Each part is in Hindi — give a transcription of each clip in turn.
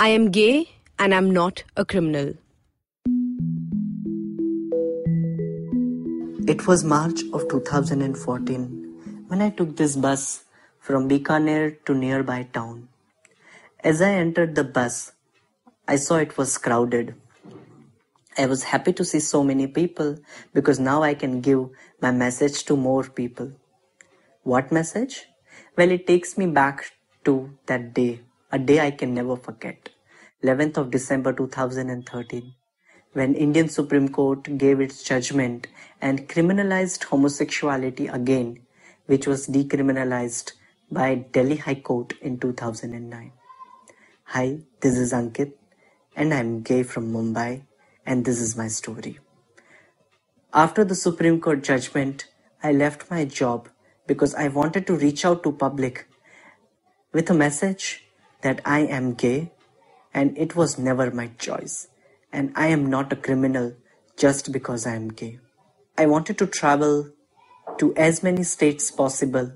I Am Gay and I'm Not a Criminal. It was March of 2014 when I took this bus from Bikaner to nearby town. As I entered the bus, I saw it was crowded. I was happy to see so many people because now I can give my message to more people. What message? Well, it takes me back to that day, a day I can never forget. 11th of December 2013, when Indian Supreme Court gave its judgment and criminalized homosexuality again, which was decriminalized by Delhi High Court in 2009. Hi, this is Ankit and I'm gay from Mumbai and this is my story. After the Supreme Court judgment, I left my job because I wanted to reach out to public with a message that I am gay and it was never my choice and I am not a criminal just because I am gay. I wanted to travel to as many states possible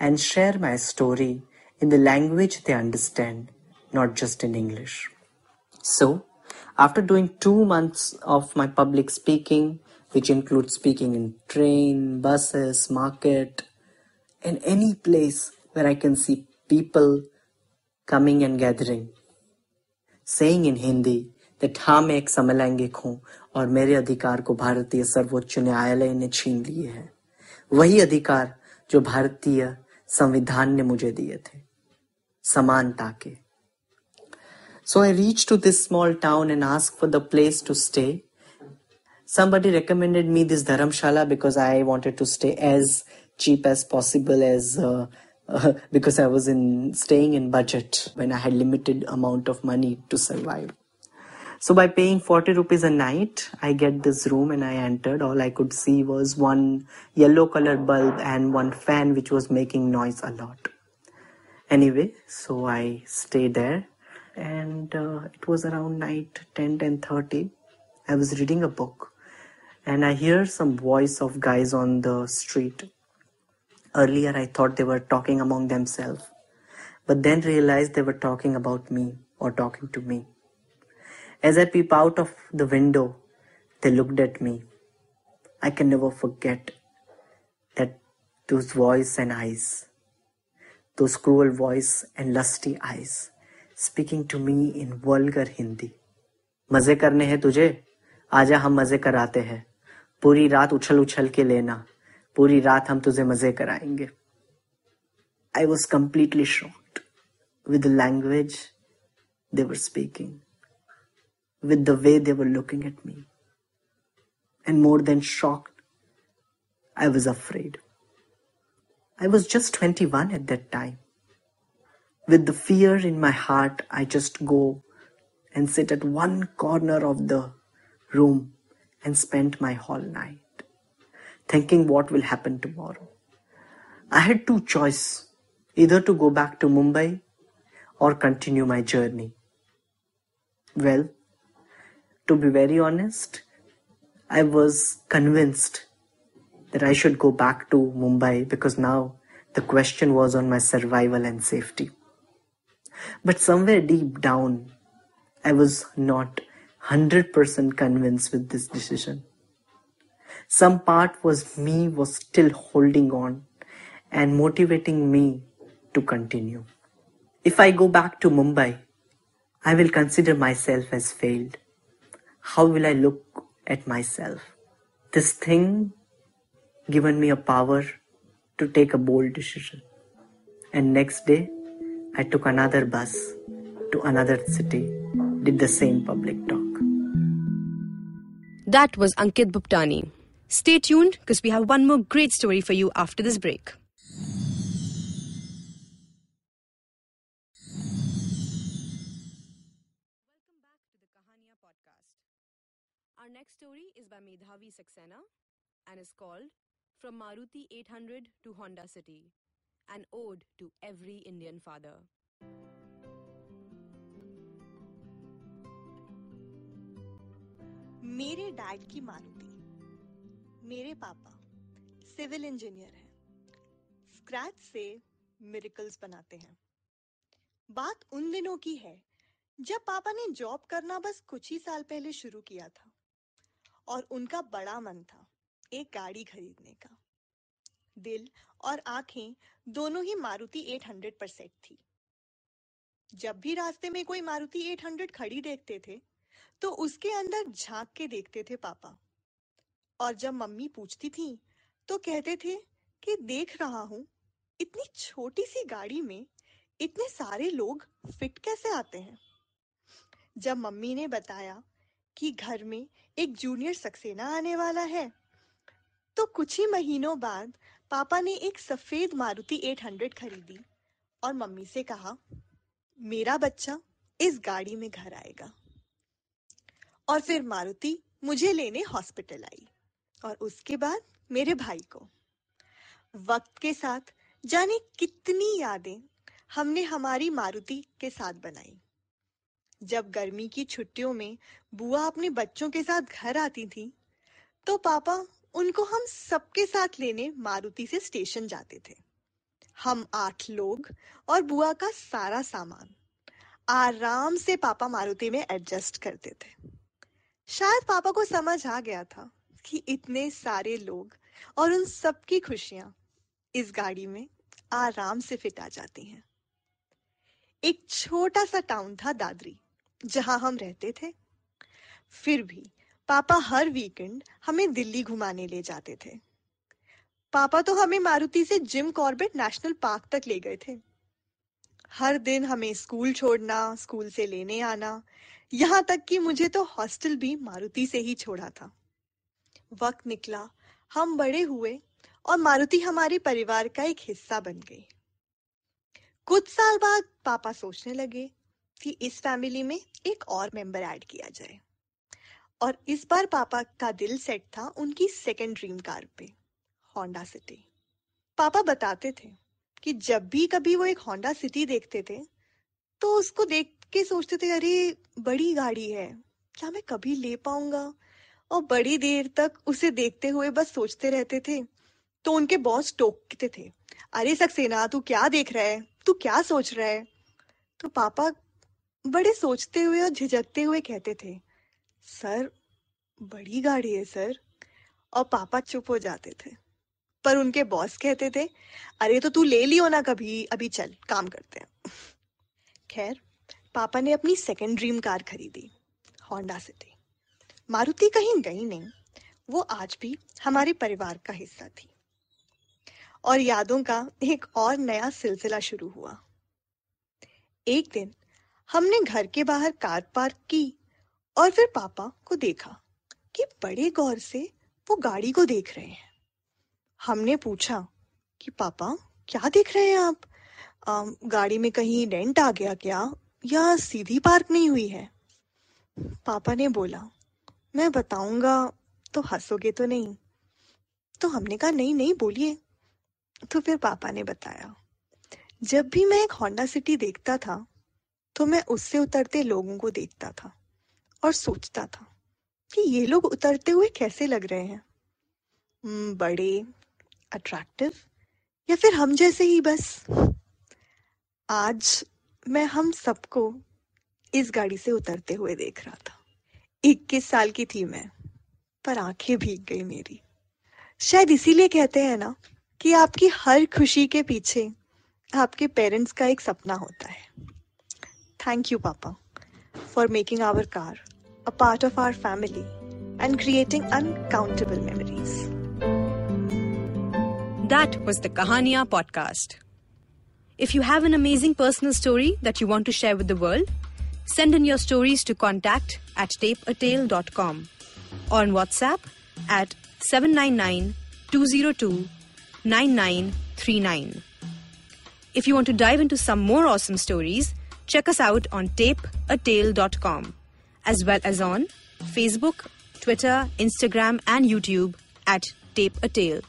and share my story in the language they understand, not just in English. So, after doing two months of my public speaking, which includes speaking in train, buses, market, and any place where I can see people coming and gathering, saying in Hindi that हाँ मैं एक समलैंगिक हूँ और मेरे अधिकार को भारतीय सर्वोच्च न्यायालय ने छीन लिए हैं वही अधिकार जो भारतीय संविधान ने मुझे दिए थे समानता के So I reached to this small town and asked for the place to stay. Somebody recommended me this dharamshala because I wanted to stay as cheap as possible as uh, because I was in staying in budget when I had limited amount of money to survive. So by paying 40 rupees a night, I get this room and I entered. All I could see was one yellow color bulb and one fan which was making noise a lot. Anyway, so I stayed there and uh, it was around night 10 10 30 i was reading a book and i hear some voice of guys on the street earlier i thought they were talking among themselves but then realized they were talking about me or talking to me as i peep out of the window they looked at me i can never forget that those voice and eyes those cruel voice and lusty eyes speaking to me in vulgar Hindi मज़े करने हैं तुझे आजा हम मज़े कराते हैं पूरी रात उछल उछल के लेना पूरी रात हम तुझे मजे कराएंगे I was completely shocked with the language they were speaking, with the way they were looking at me. And more than shocked, I was afraid. I was just 21 at that time. With the fear in my heart, I just go and sit at one corner of the room and spend my whole night thinking what will happen tomorrow. I had two choices either to go back to Mumbai or continue my journey. Well, to be very honest, I was convinced that I should go back to Mumbai because now the question was on my survival and safety. But somewhere deep down, I was not 100% convinced with this decision. Some part was me was still holding on and motivating me to continue. If I go back to Mumbai, I will consider myself as failed. How will I look at myself? This thing given me a power to take a bold decision. And next day, I took another bus to another city, did the same public talk. That was Ankit Bhuptani. Stay tuned because we have one more great story for you after this break. Our next story is by Medhavi Saxena and is called From Maruti 800 to Honda City An Ode to Every Indian Father. मेरे डैड की मारुति मेरे पापा सिविल इंजीनियर हैं। स्क्रैच से मिरेकल्स बनाते हैं। बात उन दिनों की है, जब पापा ने जॉब करना बस कुछ ही साल पहले शुरू किया था और उनका बड़ा मन था एक गाड़ी खरीदने का। दिल और आँखें दोनों ही मारुति 800 पर सेट थी। जब भी रास्ते में कोई मारुति 800 खड़ी देखते थे तो उसके अंदर झाँक के देखते थे पापा। और जब मम्मी पूछती थी तो कहते थे कि देख रहा हूँ, इतनी छोटी सी गाड़ी में इतने सारे लोग फिट कैसे आते हैं? जब मम्मी ने बताया कि घर में एक जूनियर सक्सेना आने वाला है तो कुछ ही महीनों बाद पापा ने एक सफ़ेद मारुति 800 खरीदी और मम्मी से कहा, मेरा बच्चा इस गाड़ी में घर आएगा। और फिर मारुति मुझे लेने हॉस्पिटल आई। और उसके बाद मेरे भाई को। वक्त के साथ जाने कितनी यादें हमने हमारी मारुति के साथ बनाई। जब गर्मी की छुट्टियों में बुआ अपने बच्चों के साथ घर आती थी तो पापा उनको हम सबके साथ लेने मारुति से स्टेशन जाते थे। हम आठ लोग और बुआ का सारा सामान आराम से पापा मारुति में एडजस्ट करते थे। शायद पापा को समझ आ गया था कि इतने सारे लोग और उन सबकी खुशियाँ इस गाड़ी में आराम से फिट आ जाती हैं। एक छोटा सा टाउन था दादरी, जहाँ हम रहते थे। फिर भी पापा हर वीकेंड हमें दिल्ली घुमाने ले जाते थे। पापा तो हमें मारुति से जिम कॉर्बेट नेशनल पार्क तक ले गए थे। हर दिन हमें स्कूल छोड़ना, स्कूल से लेने आना, यहाँ तक कि मुझे तो हॉस्टल भी मारुति से ही छोड़ा था। वक्त निकला। हम बड़े हुए और मारुति हमारे परिवार का एक हिस्सा बन गई। कुछ साल बाद पापा सोचने लगे कि इस फैमिली में एक और मेंबर ऐड किया जाए। और इस बार पापा का दिल सेट था उनकी सेकेंड ड्रीम कार पे होंडा सिटी पापा बताते थे कि जब भी कभी वो एक होंडा सिटी देखते थे तो उसको देख के सोचते थे, अरे, बड़ी गाड़ी है, क्या मैं कभी ले पाऊँगा? और बड़ी देर तक उसे देखते हुए बस सोचते रहते थे। तो उनके बॉस टोकते थे। अरे सक्सेना, तू क्या देख रहा है? तू क्या सोच रहा है? तो पापा बड़े सोचते हुए और झिझकते हुए कहते थे, सर, बड़ी गाड़ी है, सर। और पापा चुप हो जाते थे। पर उनके बॉस कहते थे, अरे तो तू ले लियो ना कभी, अभी चल, काम करते हैं। खैर, पापा ने अपनी सेकेंड ड्रीम कार खरीदी होंडा सिटी मारुति कहीं गई नहीं। वो आज भी हमारे परिवार का हिस्सा थी। और यादों का एक और नया सिलसिला शुरू हुआ। एक दिन हमने घर के बाहर कार पार्क की और फिर पापा को देखा कि बड़े गौर से वो गाड़ी को देख रहे हैं। हमने पूछा कि पापा क्या देख रहे हैं आप? आ, गाड़ी में कहीं डेंट आ गया क्या? या सीधी पार्क नहीं हुई है? पापा ने बोला मैं बताऊँगा तो हंसोगे तो नहीं। तो हमने कहा नहीं नहीं बोलिए। तो फिर पापा ने बताया जब भी मैं एक होंडा सिटी देखता था तो मैं उससे उतरते लोगों को देखता था और सोचता था कि ये लोग उतरते हुए कैसे लग रहे हैं। hmm, बड़े अट्रैक्टिव या फिर हम जैसे ही बस। आज मैं हम सबको इस गाड़ी से उतरते हुए देख रहा था। इक्कीस साल की थी मैं पर आँखें भीग गई मेरी। शायद इसीलिए कहते हैं ना कि आपकी हर खुशी के पीछे आपके पेरेंट्स का एक सपना होता है। Thank you papa for making our car a part of our family and creating uncountable memories that was the Kahaniya podcast If you have an amazing personal story that you want to share with the world, send in your stories to contact at tapeatale.com or on WhatsApp at 799 202 9939. If you want to dive into some more awesome stories, check us out on tapeatale.com as well as on Facebook, Twitter, Instagram, and YouTube at Tape a Tale.